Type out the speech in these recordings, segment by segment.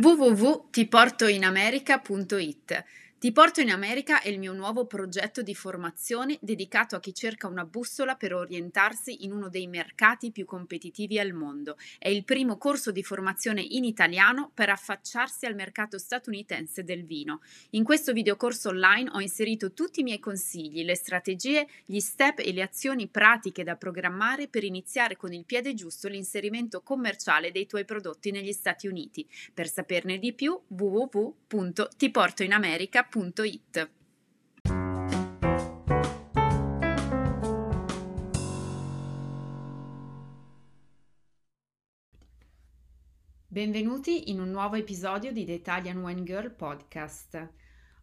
www.tiportoinamerica.it ti porto in America è il mio nuovo progetto di formazione dedicato a chi cerca una bussola per orientarsi in uno dei mercati più competitivi al mondo. È il primo corso di formazione in italiano per affacciarsi al mercato statunitense del vino. In questo videocorso online ho inserito tutti i miei consigli, le strategie, gli step e le azioni pratiche da programmare per iniziare con il piede giusto l'inserimento commerciale dei tuoi prodotti negli Stati Uniti. Per saperne di più www.tiportoinamerica.com www.it. Benvenuti in un nuovo episodio di The Italian Wine Girl Podcast.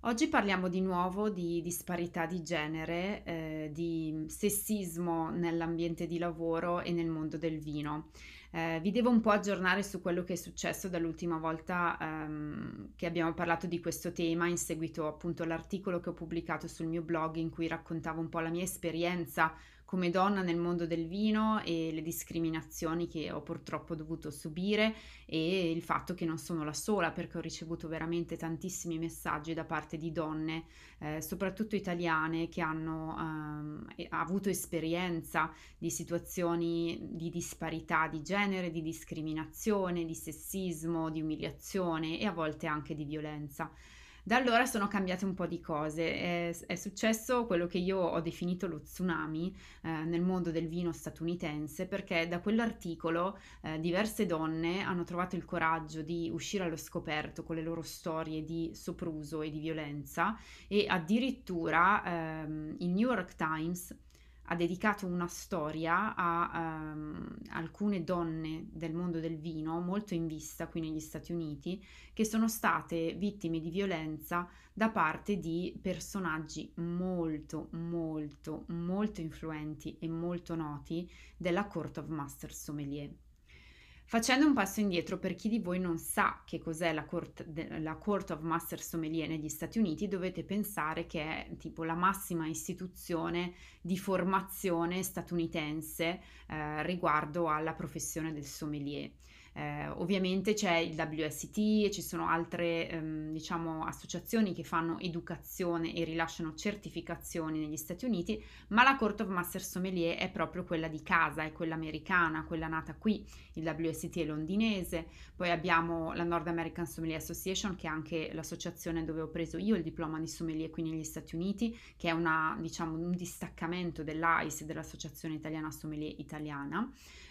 Oggi parliamo di nuovo di disparità di genere, eh, di sessismo nell'ambiente di lavoro e nel mondo del vino. Eh, vi devo un po' aggiornare su quello che è successo dall'ultima volta ehm, che abbiamo parlato di questo tema in seguito appunto all'articolo che ho pubblicato sul mio blog in cui raccontavo un po' la mia esperienza come donna nel mondo del vino e le discriminazioni che ho purtroppo dovuto subire e il fatto che non sono la sola perché ho ricevuto veramente tantissimi messaggi da parte di donne, eh, soprattutto italiane, che hanno eh, avuto esperienza di situazioni di disparità di genere, di discriminazione, di sessismo, di umiliazione e a volte anche di violenza. Da allora sono cambiate un po' di cose. È, è successo quello che io ho definito lo tsunami eh, nel mondo del vino statunitense, perché da quell'articolo eh, diverse donne hanno trovato il coraggio di uscire allo scoperto con le loro storie di sopruso e di violenza e addirittura ehm, il New York Times ha dedicato una storia a um, alcune donne del mondo del vino molto in vista qui negli Stati Uniti che sono state vittime di violenza da parte di personaggi molto molto molto influenti e molto noti della Court of Master Sommelier. Facendo un passo indietro, per chi di voi non sa che cos'è la Court, la Court of Master Sommelier negli Stati Uniti, dovete pensare che è tipo la massima istituzione di formazione statunitense eh, riguardo alla professione del sommelier. Eh, ovviamente c'è il WST e ci sono altre ehm, diciamo, associazioni che fanno educazione e rilasciano certificazioni negli Stati Uniti, ma la Court of Master Sommelier è proprio quella di casa, è quella americana, quella nata qui, il WST è londinese, poi abbiamo la North American Sommelier Association che è anche l'associazione dove ho preso io il diploma di sommelier qui negli Stati Uniti, che è una, diciamo, un distaccamento dell'AIS, dell'Associazione Italiana Sommelier Italiana.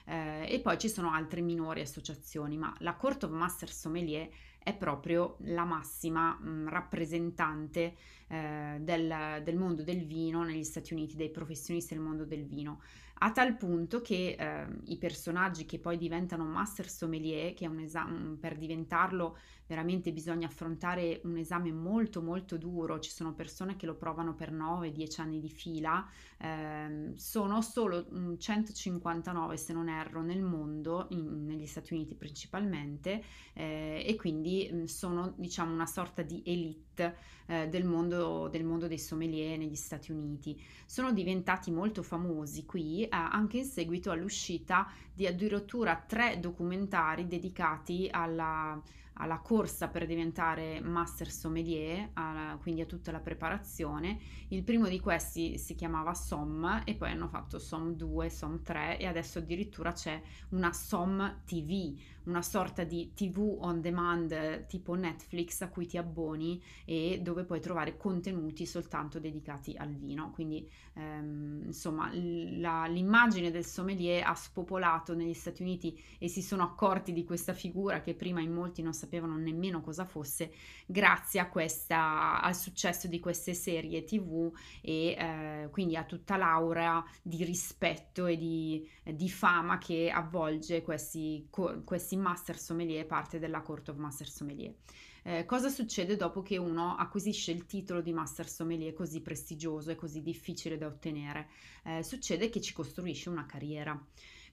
Eh, e poi ci sono altre minori associazioni, ma la Court of Master Sommelier è proprio la massima mh, mm, rappresentante eh, del, del, mondo del vino negli Stati Uniti, dei professionisti del mondo del vino. A tal punto che eh, i personaggi che poi diventano master sommelier, che un esame, per diventarlo veramente bisogna affrontare un esame molto molto duro, ci sono persone che lo provano per 9-10 anni di fila, eh, sono solo 159 mm, se non erro nel mondo, in, negli Stati Uniti principalmente, eh, e quindi mm, sono diciamo una sorta di elite eh, del, mondo, del mondo dei sommelier negli Stati Uniti. Sono diventati molto famosi qui eh, anche in seguito all'uscita di addirittura tre documentari dedicati alla, alla corsa per diventare master sommelier, alla, quindi a tutta la preparazione. Il primo di questi si chiamava SOM e poi hanno fatto SOM 2, SOM 3 e adesso addirittura c'è una SOM TV, una sorta di TV on demand tipo Netflix a cui ti abboni e dove puoi trovare contenuti soltanto dedicati al vino. Quindi ehm, insomma la, l'immagine del sommelier ha spopolato negli Stati Uniti e si sono accorti di questa figura che prima in molti non sapevano nemmeno cosa fosse grazie a questa, al successo di queste serie tv e eh, quindi a tutta l'aura di rispetto e di, di fama che avvolge questi, questi master sommelier parte della Court of Master Sommelier. Eh, cosa succede dopo che uno acquisisce il titolo di Master Sommelier così prestigioso e così difficile da ottenere? Eh, succede che ci costruisce una carriera.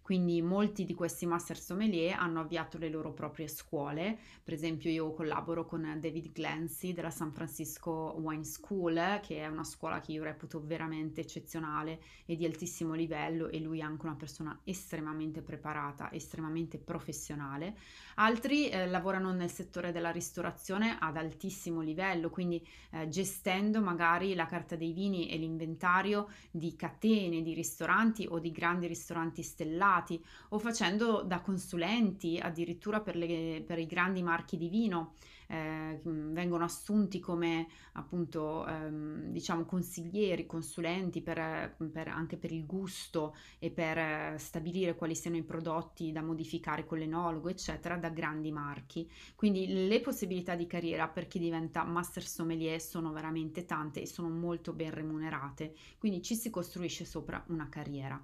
Quindi molti di questi master sommelier hanno avviato le loro proprie scuole, per esempio io collaboro con David Glancy della San Francisco Wine School, che è una scuola che io reputo veramente eccezionale e di altissimo livello e lui è anche una persona estremamente preparata, estremamente professionale. Altri eh, lavorano nel settore della ristorazione ad altissimo livello, quindi eh, gestendo magari la carta dei vini e l'inventario di catene di ristoranti o di grandi ristoranti stellati mercati o facendo da consulenti addirittura per, le, per i grandi marchi di vino. Eh, vengono assunti come appunto ehm, diciamo consiglieri, consulenti per, per, anche per il gusto e per stabilire quali siano i prodotti da modificare con l'enologo eccetera da grandi marchi quindi le possibilità di carriera per chi diventa master sommelier sono veramente tante e sono molto ben remunerate quindi ci si costruisce sopra una carriera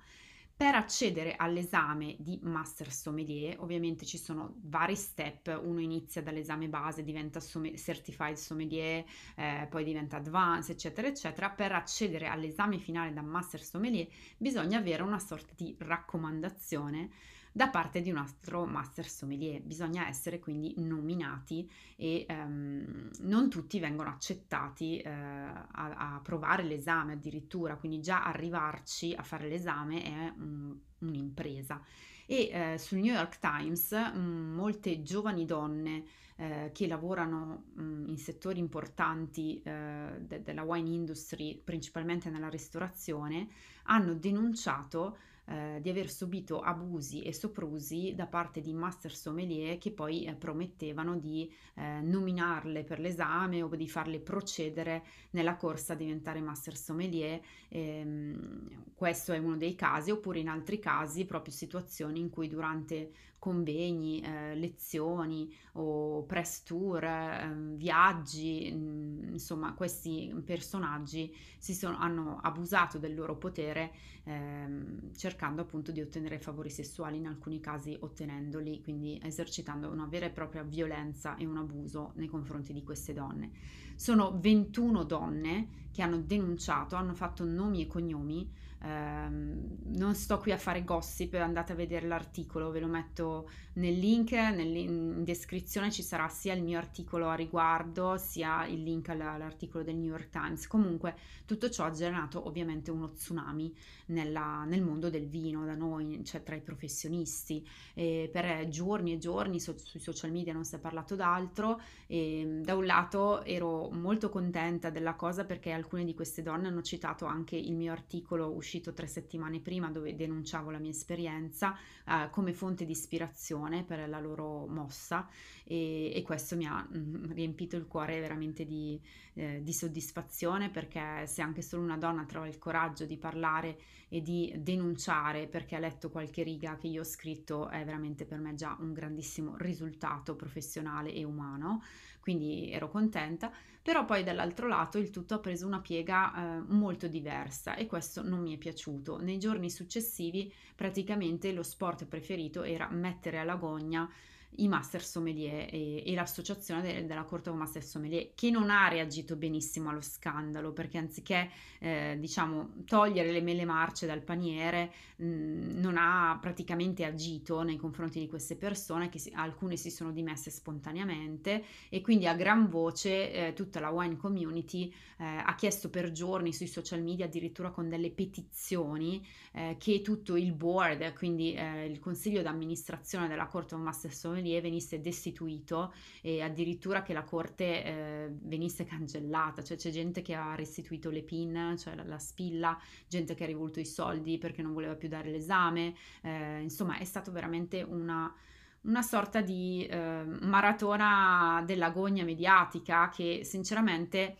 per accedere all'esame di Master Sommelier, ovviamente ci sono vari step, uno inizia dall'esame base, diventa Certified Sommelier, eh, poi diventa Advanced, eccetera, eccetera. Per accedere all'esame finale da Master Sommelier bisogna avere una sorta di raccomandazione da parte di un altro master sommelier. Bisogna essere quindi nominati e um, non tutti vengono accettati uh, a, a, provare l'esame addirittura, quindi già arrivarci a fare l'esame è un, un'impresa. E eh, sul New York Times mh, molte giovani donne eh, che lavorano mh, in settori importanti eh, de- della wine industry, principalmente nella ristorazione, hanno denunciato eh, di aver subito abusi e soprusi da parte di master sommelier che poi eh, promettevano di eh, nominarle per l'esame o di farle procedere nella corsa a diventare master sommelier. Ehm, questo è uno dei casi, oppure in altri casi proprio situazioni in cui durante convegni, eh, lezioni o press tour, eh, viaggi, mh, mm, insomma questi personaggi sono, hanno abusato del loro potere ehm, cercando appunto di ottenere favori sessuali, in alcuni casi ottenendoli, quindi esercitando una vera e propria violenza e un abuso nei confronti di queste donne. Sono 21 donne che hanno denunciato, hanno fatto nomi e cognomi Um, non sto qui a fare gossip, andate a vedere l'articolo, ve lo metto nel link, nel, in descrizione ci sarà sia il mio articolo a riguardo, sia il link all'articolo del New York Times. Comunque tutto ciò ha generato ovviamente uno tsunami nella, nel mondo del vino da noi, cioè tra i professionisti. E per giorni e giorni so, sui social media non si è parlato d'altro e da un lato ero molto contenta della cosa perché alcune di queste donne hanno citato anche il mio articolo uscito uscito tre settimane prima dove denunciavo la mia esperienza eh, come fonte di ispirazione per la loro mossa e, e questo mi ha mm, riempito il cuore veramente di, eh, di soddisfazione perché se anche solo una donna trova il coraggio di parlare e di denunciare perché ha letto qualche riga che io ho scritto è veramente per me già un grandissimo risultato professionale e umano quindi ero contenta, però poi dall'altro lato il tutto ha preso una piega eh, molto diversa e questo non mi è piaciuto. Nei giorni successivi praticamente lo sport preferito era mettere alla gogna i master sommelier e, e l'associazione de, della Corte Master Sommelier che non ha reagito benissimo allo scandalo perché anziché eh, diciamo togliere le mele marce dal paniere mh, mm, non ha praticamente agito nei confronti di queste persone che si, alcune si sono dimesse spontaneamente e quindi a gran voce eh, tutta la wine community eh, ha chiesto per giorni sui social media addirittura con delle petizioni eh, che tutto il board quindi eh, il consiglio d'amministrazione della Corte Master Sommelier sommelier venisse destituito e addirittura che la corte eh, venisse cancellata, cioè c'è gente che ha restituito le PIN, cioè la, la, spilla, gente che ha rivolto i soldi perché non voleva più dare l'esame, eh, insomma è stato veramente una una sorta di eh, maratona dell'agonia mediatica che sinceramente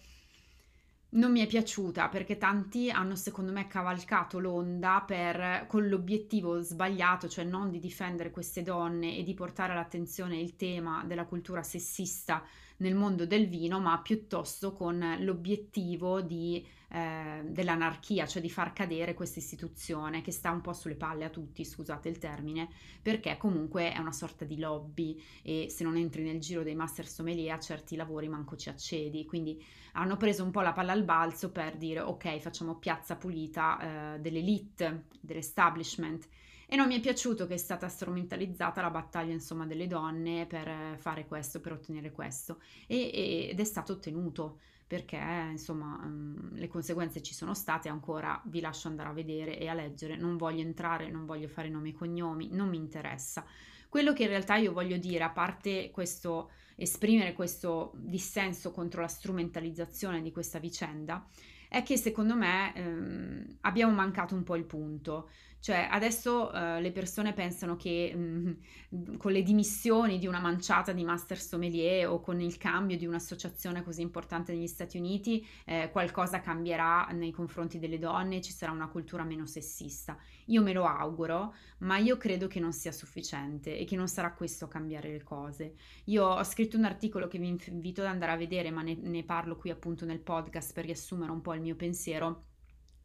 non mi è piaciuta perché tanti hanno secondo me cavalcato l'onda per, con l'obiettivo sbagliato, cioè non di difendere queste donne e di portare all'attenzione il tema della cultura sessista nel mondo del vino, ma piuttosto con l'obiettivo di, eh, dell'anarchia, cioè di far cadere questa istituzione che sta un po' sulle palle a tutti, scusate il termine, perché comunque è una sorta di lobby e se non entri nel giro dei master sommelier a certi lavori manco ci accedi, quindi hanno preso un po' la palla al balzo per dire ok facciamo piazza pulita eh, dell'elite, dell'establishment e non mi è piaciuto che è stata strumentalizzata la battaglia insomma delle donne per fare questo, per ottenere questo. E, ed è stato ottenuto perché insomma um, le conseguenze ci sono state ancora vi lascio andare a vedere e a leggere. Non voglio entrare non voglio fare nomi e cognomi non mi interessa. Quello che in realtà io voglio dire a parte questo esprimere questo dissenso contro la strumentalizzazione di questa vicenda è che secondo me ehm, abbiamo mancato un po' il punto. Cioè, adesso uh, le persone pensano che mh, con le dimissioni di una manciata di master sommelier o con il cambio di un'associazione così importante negli Stati Uniti eh, qualcosa cambierà nei confronti delle donne ci sarà una cultura meno sessista. Io me lo auguro, ma io credo che non sia sufficiente e che non sarà questo a cambiare le cose. Io ho scritto un articolo che vi invito ad andare a vedere, ma ne, ne parlo qui appunto nel podcast per riassumere un po' il mio pensiero.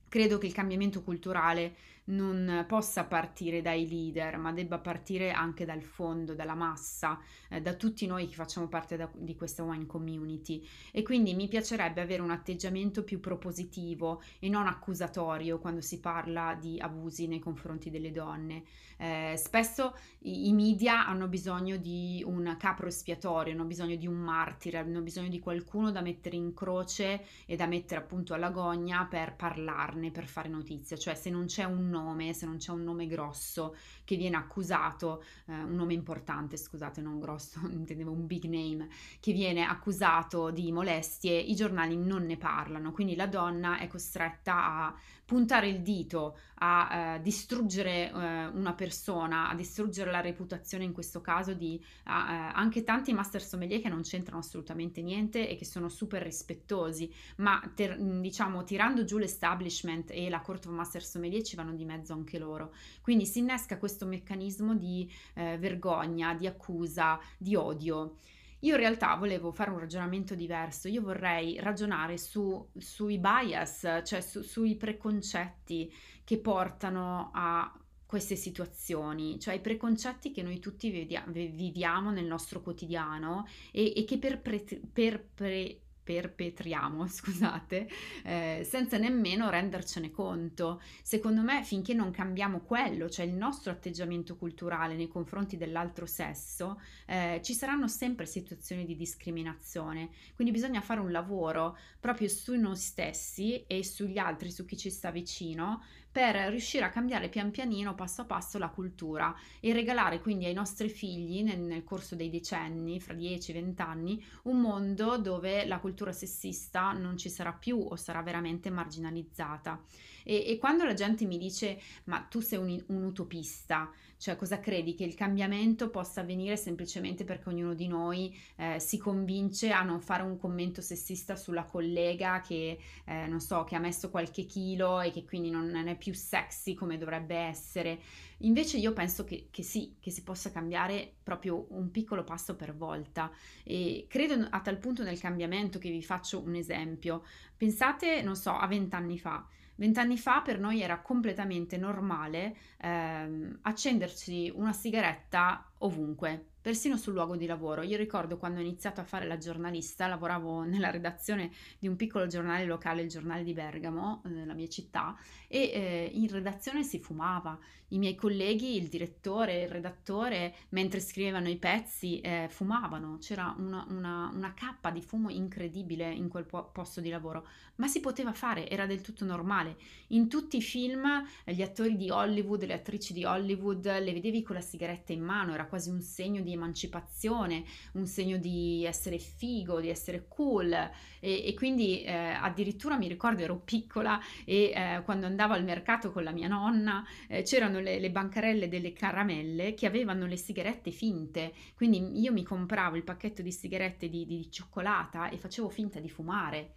Credo che il cambiamento culturale non possa partire dai leader, ma debba partire anche dal fondo, dalla massa, eh, da tutti noi che facciamo parte da, di questa wine community. E quindi mi piacerebbe avere un atteggiamento più propositivo e non accusatorio quando si parla di abusi nei confronti delle donne. Eh, spesso i, i, media hanno bisogno di un capro espiatorio, hanno bisogno di un martire, hanno bisogno di qualcuno da mettere in croce e da mettere appunto alla gogna per parlarne, per fare notizia. Cioè se non c'è un nome, se non c'è un nome grosso che viene accusato, eh, un nome importante, scusate, non grosso, intendevo un big name, che viene accusato di molestie, i giornali non ne parlano, quindi la donna è costretta a puntare il dito, a eh, distruggere eh, una persona, a distruggere la reputazione in questo caso di eh, anche tanti master sommelier che non c'entrano assolutamente niente e che sono super rispettosi, ma ter, diciamo tirando giù l'establishment e la Court of Master Sommelier ci vanno di mezzo anche loro. Quindi si innesca questo meccanismo di eh, vergogna, di accusa, di odio. Io in realtà volevo fare un ragionamento diverso, io vorrei ragionare su, sui bias, cioè su, sui preconcetti che portano a queste situazioni, cioè i preconcetti che noi tutti viviamo nel nostro quotidiano e, e che per, pre, per pre, perpetriamo, scusate, eh, senza nemmeno rendercene conto. Secondo me, finché non cambiamo quello, cioè il nostro atteggiamento culturale nei confronti dell'altro sesso, eh, ci saranno sempre situazioni di discriminazione. Quindi bisogna fare un lavoro proprio su noi stessi e sugli altri, su chi ci sta vicino, per riuscire a cambiare pian pianino, passo a passo, la cultura e regalare quindi ai nostri figli nel, nel corso dei decenni, fra 10-20 anni, un mondo dove la cultura sessista non ci sarà più o sarà veramente marginalizzata. E, e quando la gente mi dice ma tu sei un, un utopista, cioè cosa credi che il cambiamento possa avvenire semplicemente perché ognuno di noi eh, si convince a non fare un commento sessista sulla collega che eh, non so, che ha messo qualche chilo e che quindi non è più sexy come dovrebbe essere. Invece io penso che, che sì, che si possa cambiare proprio un piccolo passo per volta e credo a tal punto nel cambiamento che vi faccio un esempio. Pensate, non so, a vent'anni fa. Vent'anni fa per noi era completamente normale ehm, accenderci una sigaretta ovunque, persino sul luogo di lavoro. Io ricordo quando ho iniziato a fare la giornalista, lavoravo nella redazione di un piccolo giornale locale, il giornale di Bergamo, eh, nella mia città, e eh, in redazione si fumava. I miei colleghi, il direttore, il redattore, mentre scrivevano i pezzi, eh, fumavano. C'era una, una, una, cappa di fumo incredibile in quel po- posto di lavoro, ma si poteva fare, era del tutto normale. In tutti i film, gli attori di Hollywood, le attrici di Hollywood, le vedevi con la sigaretta in mano, era quasi un segno di emancipazione, un segno di essere figo, di essere cool e, e quindi eh, addirittura mi ricordo ero piccola e eh, quando andavo al mercato con la mia nonna eh, c'erano le, le bancarelle delle caramelle che avevano le sigarette finte, quindi io mi compravo il pacchetto di sigarette di, di cioccolata e facevo finta di fumare.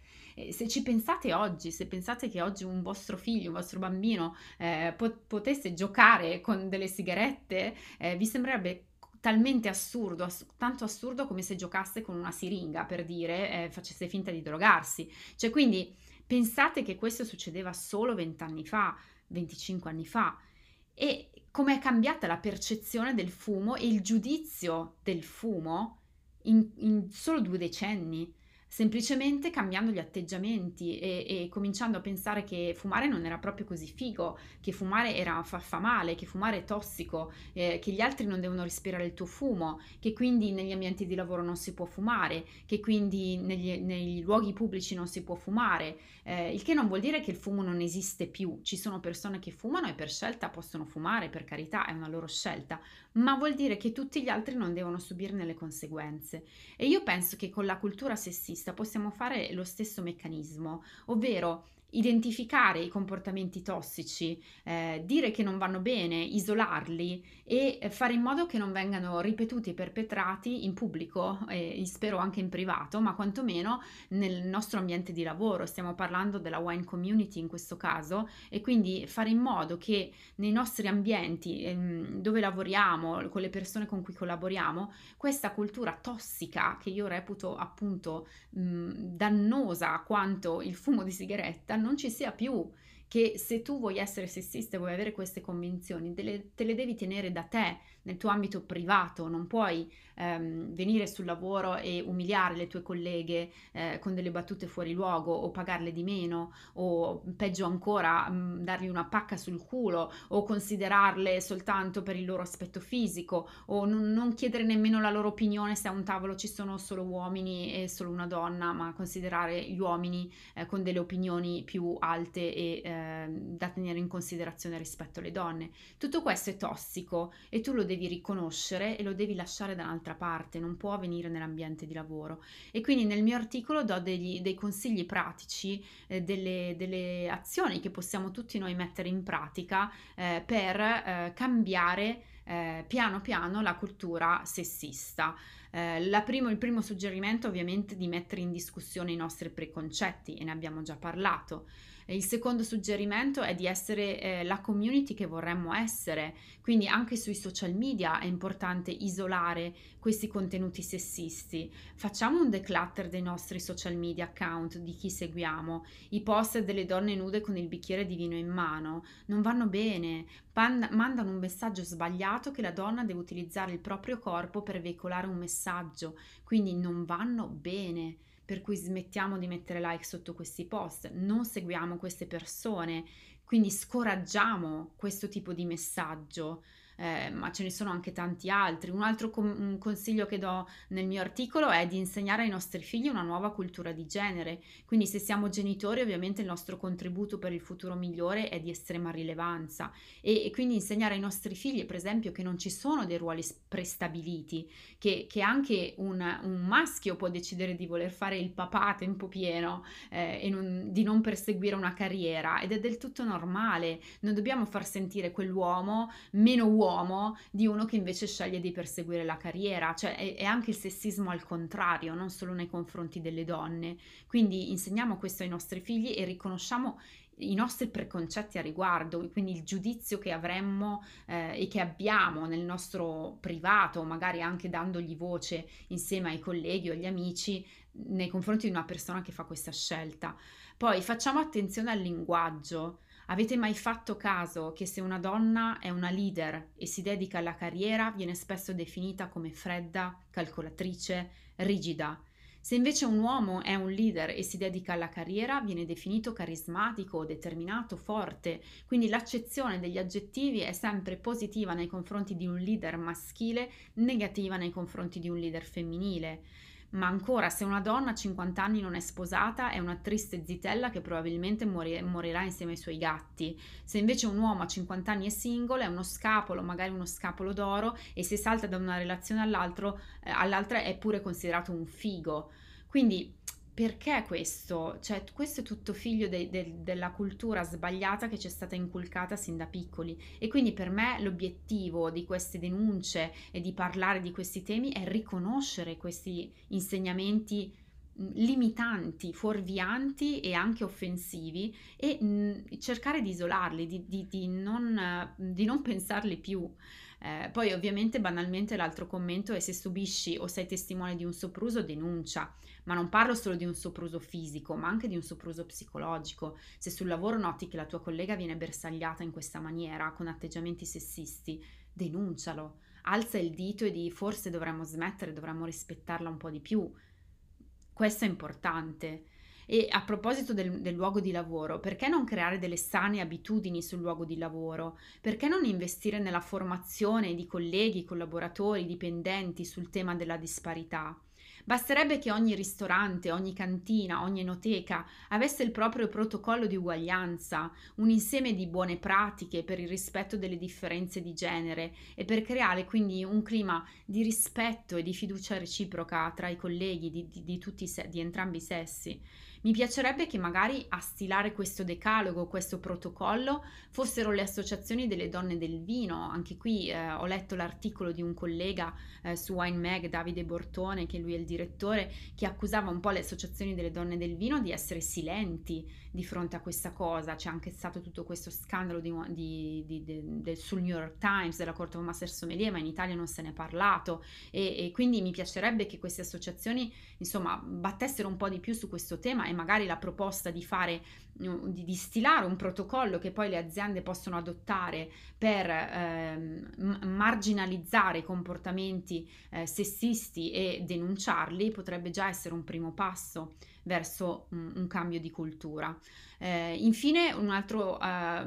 Se ci pensate oggi, se pensate che oggi un vostro figlio, un vostro bambino eh, pot- potesse giocare con delle sigarette, eh, vi sembrerebbe talmente assurdo, ass- tanto assurdo come se giocasse con una siringa, per dire, eh, facesse finta di drogarsi. Cioè, quindi pensate che questo succedeva solo 20 anni fa, 25 anni fa. E come è cambiata la percezione del fumo e il giudizio del fumo in, in solo due decenni semplicemente cambiando gli atteggiamenti e, e, cominciando a pensare che fumare non era proprio così figo, che fumare era, fa, fa male, che fumare è tossico, eh, che gli altri non devono respirare il tuo fumo, che quindi negli ambienti di lavoro non si può fumare, che quindi negli, negli luoghi pubblici non si può fumare, eh, il che non vuol dire che il fumo non esiste più, ci sono persone che fumano e per scelta possono fumare, per carità, è una loro scelta, ma vuol dire che tutti gli altri non devono subirne le conseguenze. E io penso che con la cultura sessista possiamo fare lo stesso meccanismo, ovvero identificare i comportamenti tossici, eh, dire che non vanno bene, isolarli e fare in modo che non vengano ripetuti e perpetrati in pubblico e spero anche in privato, ma quantomeno nel nostro ambiente di lavoro. Stiamo parlando della wine community in questo caso e quindi fare in modo che nei nostri ambienti ehm, dove lavoriamo, con le persone con cui collaboriamo, questa cultura tossica che io reputo appunto mh, dannosa quanto il fumo di sigaretta non ci sia più che se tu vuoi essere sessista e vuoi avere queste convinzioni, te le, te le devi tenere da te, nel tuo ambito privato, non puoi ehm, venire sul lavoro e umiliare le tue colleghe eh, con delle battute fuori luogo o pagarle di meno o peggio ancora mh, mm, dargli una pacca sul culo o considerarle soltanto per il loro aspetto fisico o non, non chiedere nemmeno la loro opinione se a un tavolo ci sono solo uomini e solo una donna, ma considerare gli uomini eh, con delle opinioni più alte e eh, da tenere in considerazione rispetto alle donne. Tutto questo è tossico e tu lo devi riconoscere e lo devi lasciare da un'altra parte, non può avvenire nell'ambiente di lavoro. E quindi nel mio articolo do degli, dei consigli pratici, eh, delle, delle, azioni che possiamo tutti noi mettere in pratica eh, per eh, cambiare eh, piano piano la cultura sessista. Eh, primo, il primo suggerimento ovviamente è di mettere in discussione i nostri preconcetti e ne abbiamo già parlato. Il secondo suggerimento è di essere eh, la community che vorremmo essere, quindi anche sui social media è importante isolare questi contenuti sessisti. Facciamo un declutter dei nostri social media account, di chi seguiamo. I post delle donne nude con il bicchiere di vino in mano. Non vanno bene, Pan- mandano un messaggio sbagliato che la donna deve utilizzare il proprio corpo per veicolare un messaggio, quindi non vanno bene per cui smettiamo di mettere like sotto questi post, non seguiamo queste persone, quindi scoraggiamo questo tipo di messaggio eh, ma ce ne sono anche tanti altri. Un altro com- un consiglio che do nel mio articolo è di insegnare ai nostri figli una nuova cultura di genere. Quindi se siamo genitori ovviamente il nostro contributo per il futuro migliore è di estrema rilevanza e, e quindi insegnare ai nostri figli per esempio che non ci sono dei ruoli prestabiliti, che, che anche un, un, maschio può decidere di voler fare il papà a tempo pieno eh, e non, di non perseguire una carriera ed è del tutto normale. Non dobbiamo far sentire quell'uomo meno uomo uomo di uno che invece sceglie di perseguire la carriera, cioè è, è, anche il sessismo al contrario, non solo nei confronti delle donne. Quindi insegniamo questo ai nostri figli e riconosciamo i nostri preconcetti a riguardo, quindi il giudizio che avremmo eh, e che abbiamo nel nostro privato, magari anche dandogli voce insieme ai colleghi o agli amici nei confronti di una persona che fa questa scelta. Poi facciamo attenzione al linguaggio. Avete mai fatto caso che se una donna è una leader e si dedica alla carriera viene spesso definita come fredda, calcolatrice, rigida? Se invece un uomo è un leader e si dedica alla carriera, viene definito carismatico, determinato, forte. Quindi l'accezione degli aggettivi è sempre positiva nei confronti di un leader maschile, negativa nei confronti di un leader femminile. Ma ancora se una donna a 50 anni non è sposata è una triste zitella che probabilmente mori- morirà insieme ai suoi gatti. Se invece un uomo a 50 anni è single è uno scapolo, magari uno scapolo d'oro e se salta da una relazione eh, all'altra è pure considerato un figo. Quindi perché questo? Cioè, questo è tutto figlio de, de, della cultura sbagliata che ci è stata inculcata sin da piccoli e quindi per me l'obiettivo di queste denunce e di parlare di questi temi è riconoscere questi insegnamenti limitanti, fuorvianti e anche offensivi e mh, cercare di isolarli, di, di, di, non, di non pensarli più. Eh, poi ovviamente banalmente l'altro commento è se subisci o sei testimone di un sopruso denuncia, ma non parlo solo di un sopruso fisico, ma anche di un sopruso psicologico. Se sul lavoro noti che la tua collega viene bersagliata in questa maniera, con atteggiamenti sessisti, denuncialo. Alza il dito e di forse dovremmo smettere, dovremmo rispettarla un po' di più. Questo è importante. E a proposito del, del, luogo di lavoro, perché non creare delle sane abitudini sul luogo di lavoro? Perché non investire nella formazione di colleghi, collaboratori, dipendenti sul tema della disparità? Basterebbe che ogni ristorante, ogni cantina, ogni enoteca avesse il proprio protocollo di uguaglianza, un insieme di buone pratiche per il rispetto delle differenze di genere e per creare quindi un clima di rispetto e di fiducia reciproca tra i colleghi di, di, di, tutti, di entrambi i sessi. Mi piacerebbe che magari a stilare questo decalogo, questo protocollo, fossero le associazioni delle donne del vino. Anche qui eh, ho letto l'articolo di un collega eh, su Wine Mag, Davide Bortone, che lui è il direttore, che accusava un po' le associazioni delle donne del vino di essere silenti di fronte a questa cosa. C'è anche stato tutto questo scandalo di, di, di, del, sul New York Times della Corte Master Sommelier, ma in Italia non se ne è parlato e, e quindi mi piacerebbe che queste associazioni insomma battessero un po' di più su questo tema e magari la proposta di fare di, di stilare un protocollo che poi le aziende possono adottare per ehm, marginalizzare comportamenti eh, sessisti e denunciarli potrebbe già essere un primo passo verso un, un cambio di cultura. Eh, infine, un altro eh,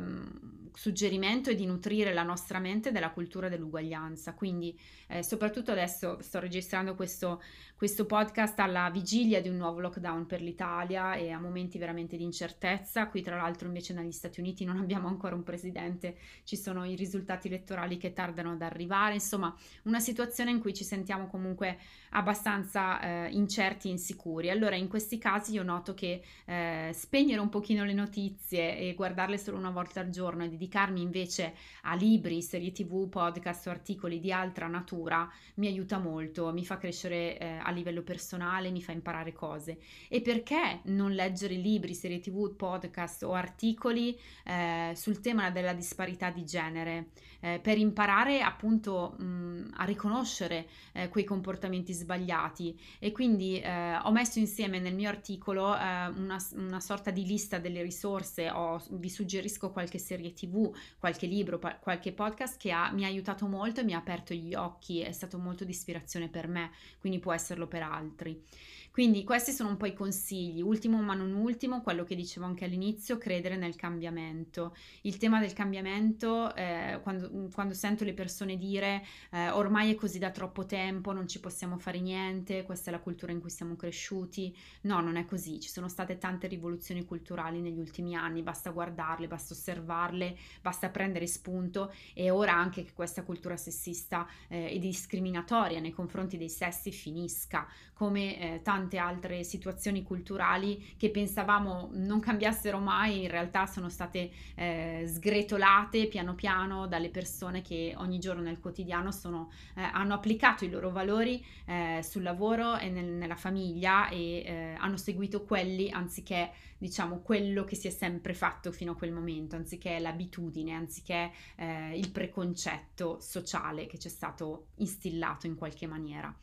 suggerimento è di nutrire la nostra mente della cultura dell'uguaglianza. Quindi, eh, soprattutto adesso sto registrando questo, questo podcast alla vigilia di un nuovo lockdown per l'Italia e a momenti veramente di incertezza. Qui, tra l'altro, invece, negli Stati Uniti non abbiamo ancora un presidente, ci sono i risultati elettorali che tardano ad arrivare. Insomma, una situazione in cui ci sentiamo comunque abbastanza eh, incerti e insicuri. Allora, in questi casi io noto che eh, spegnere un pochino le notizie e guardarle solo una volta al giorno e dedicarmi invece a libri, serie tv, podcast o articoli di altra natura mi aiuta molto, mi fa crescere eh, a livello personale, mi fa imparare cose. E perché non leggere libri, serie tv, podcast o articoli eh, sul tema della disparità di genere? Eh, per imparare appunto mh, a riconoscere eh, quei comportamenti sbagliati e quindi eh, ho messo insieme nel mio articolo eh, una, una, sorta di lista delle risorse, ho, vi suggerisco qualche serie tv, qualche libro, pa- qualche podcast che ha, mi ha aiutato molto e mi ha aperto gli occhi, è stato molto di ispirazione per me, quindi può esserlo per altri. Quindi questi sono un po' i consigli. Ultimo ma non ultimo, quello che dicevo anche all'inizio, credere nel cambiamento. Il tema del cambiamento, eh, quando, quando, sento le persone dire eh, ormai è così da troppo tempo, non ci possiamo fare niente, questa è la cultura in cui siamo cresciuti. No, non è così. Ci sono state tante rivoluzioni culturali negli ultimi anni, basta guardarle, basta osservarle, basta prendere spunto e ora anche che questa cultura sessista eh, e discriminatoria nei confronti dei sessi finisca, come eh, tanti tante altre situazioni culturali che pensavamo non cambiassero mai, in realtà sono state eh, sgretolate piano piano dalle persone che ogni giorno nel quotidiano sono, eh, hanno applicato i loro valori eh, sul lavoro e nel, nella famiglia e eh, hanno seguito quelli anziché diciamo quello che si è sempre fatto fino a quel momento, anziché l'abitudine, anziché eh, il preconcetto sociale che ci è stato instillato in qualche maniera.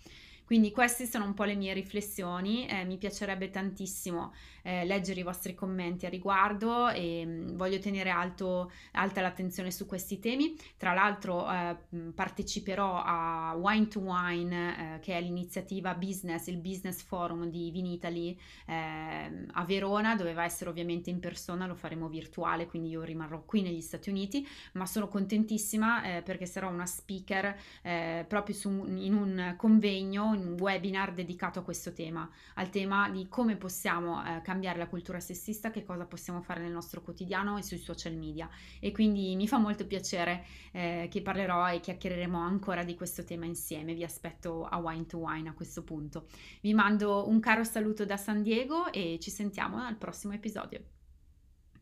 Quindi queste sono un po' le mie riflessioni, eh, mi piacerebbe tantissimo eh, leggere i vostri commenti a riguardo e mh, mm, voglio tenere alto, alta l'attenzione su questi temi. Tra l'altro eh, mm, parteciperò a Wine to Wine, eh, che è l'iniziativa business, il business forum di Vinitaly ehm, a Verona, doveva essere ovviamente in persona, lo faremo virtuale, quindi io rimarrò qui negli Stati Uniti, ma sono contentissima eh, perché sarò una speaker eh, proprio su, in un convegno, un webinar dedicato a questo tema, al tema di come possiamo eh, cambiare la cultura sessista, che cosa possiamo fare nel nostro quotidiano e sui social media. E quindi mi fa molto piacere eh, che parlerò e chiacchiereremo ancora di questo tema insieme. Vi aspetto a Wine to Wine a questo punto. Vi mando un caro saluto da San Diego e ci sentiamo al prossimo episodio.